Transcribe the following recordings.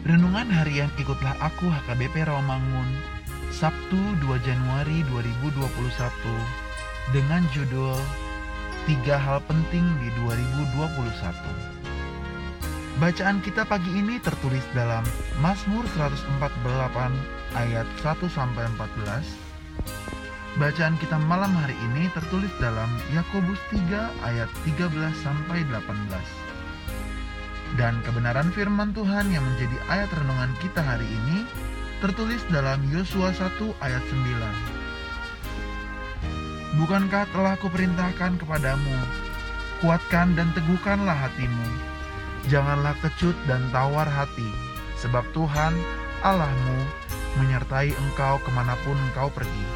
Renungan harian Ikutlah Aku HKBP Rawamangun, Sabtu 2 Januari 2021, dengan judul Tiga Hal Penting di 2021. Bacaan kita pagi ini tertulis dalam Mazmur 148 ayat 1 sampai 14. Bacaan kita malam hari ini tertulis dalam Yakobus 3 ayat 13 sampai 18 dan kebenaran firman Tuhan yang menjadi ayat renungan kita hari ini tertulis dalam Yosua 1 ayat 9. Bukankah telah kuperintahkan kepadamu, kuatkan dan teguhkanlah hatimu. Janganlah kecut dan tawar hati, sebab Tuhan Allahmu menyertai engkau ke mana pun engkau pergi.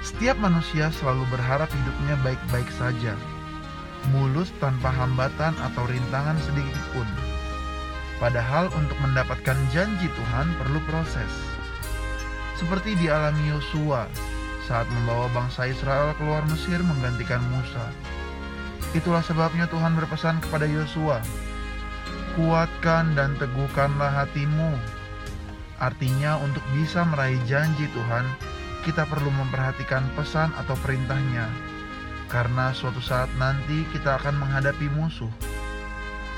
Setiap manusia selalu berharap hidupnya baik-baik saja, mulus tanpa hambatan atau rintangan sedikit pun. Padahal untuk mendapatkan janji Tuhan perlu proses. Seperti dialami Yosua saat membawa bangsa Israel keluar Mesir menggantikan Musa. Itulah sebabnya Tuhan berpesan kepada Yosua, "Kuatkan dan teguhkanlah hatimu." Artinya untuk bisa meraih janji Tuhan, kita perlu memperhatikan pesan atau perintahnya karena suatu saat nanti kita akan menghadapi musuh.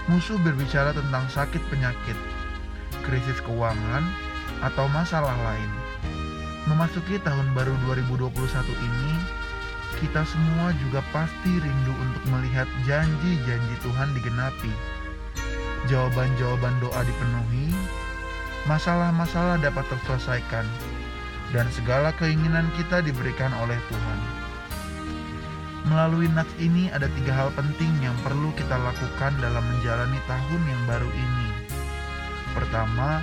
Musuh berbicara tentang sakit penyakit, krisis keuangan, atau masalah lain. Memasuki tahun baru 2021 ini, kita semua juga pasti rindu untuk melihat janji-janji Tuhan digenapi. Jawaban-jawaban doa dipenuhi, masalah-masalah dapat terselesaikan, dan segala keinginan kita diberikan oleh Tuhan. Melalui nats ini ada tiga hal penting yang perlu kita lakukan dalam menjalani tahun yang baru ini. Pertama,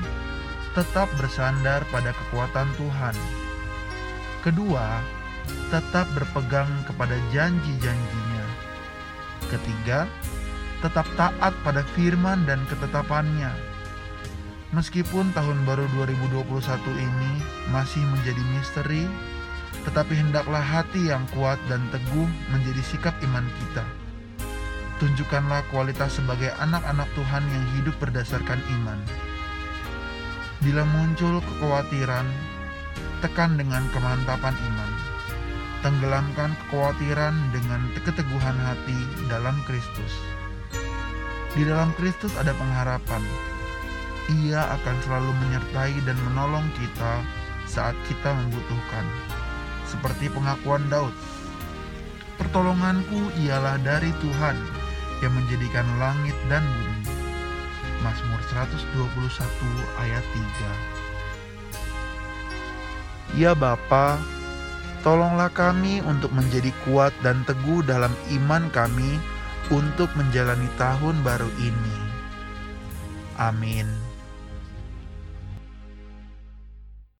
tetap bersandar pada kekuatan Tuhan. Kedua, tetap berpegang kepada janji-janjinya. Ketiga, tetap taat pada firman dan ketetapannya. Meskipun tahun baru 2021 ini masih menjadi misteri, tetapi hendaklah hati yang kuat dan teguh menjadi sikap iman kita. Tunjukkanlah kualitas sebagai anak-anak Tuhan yang hidup berdasarkan iman. Bila muncul kekhawatiran, tekan dengan kemantapan iman. Tenggelamkan kekhawatiran dengan keteguhan hati dalam Kristus. Di dalam Kristus ada pengharapan. Ia akan selalu menyertai dan menolong kita saat kita membutuhkan seperti pengakuan Daud. Pertolonganku ialah dari Tuhan yang menjadikan langit dan bumi. Mazmur 121 ayat 3. Ya Bapa, tolonglah kami untuk menjadi kuat dan teguh dalam iman kami untuk menjalani tahun baru ini. Amin.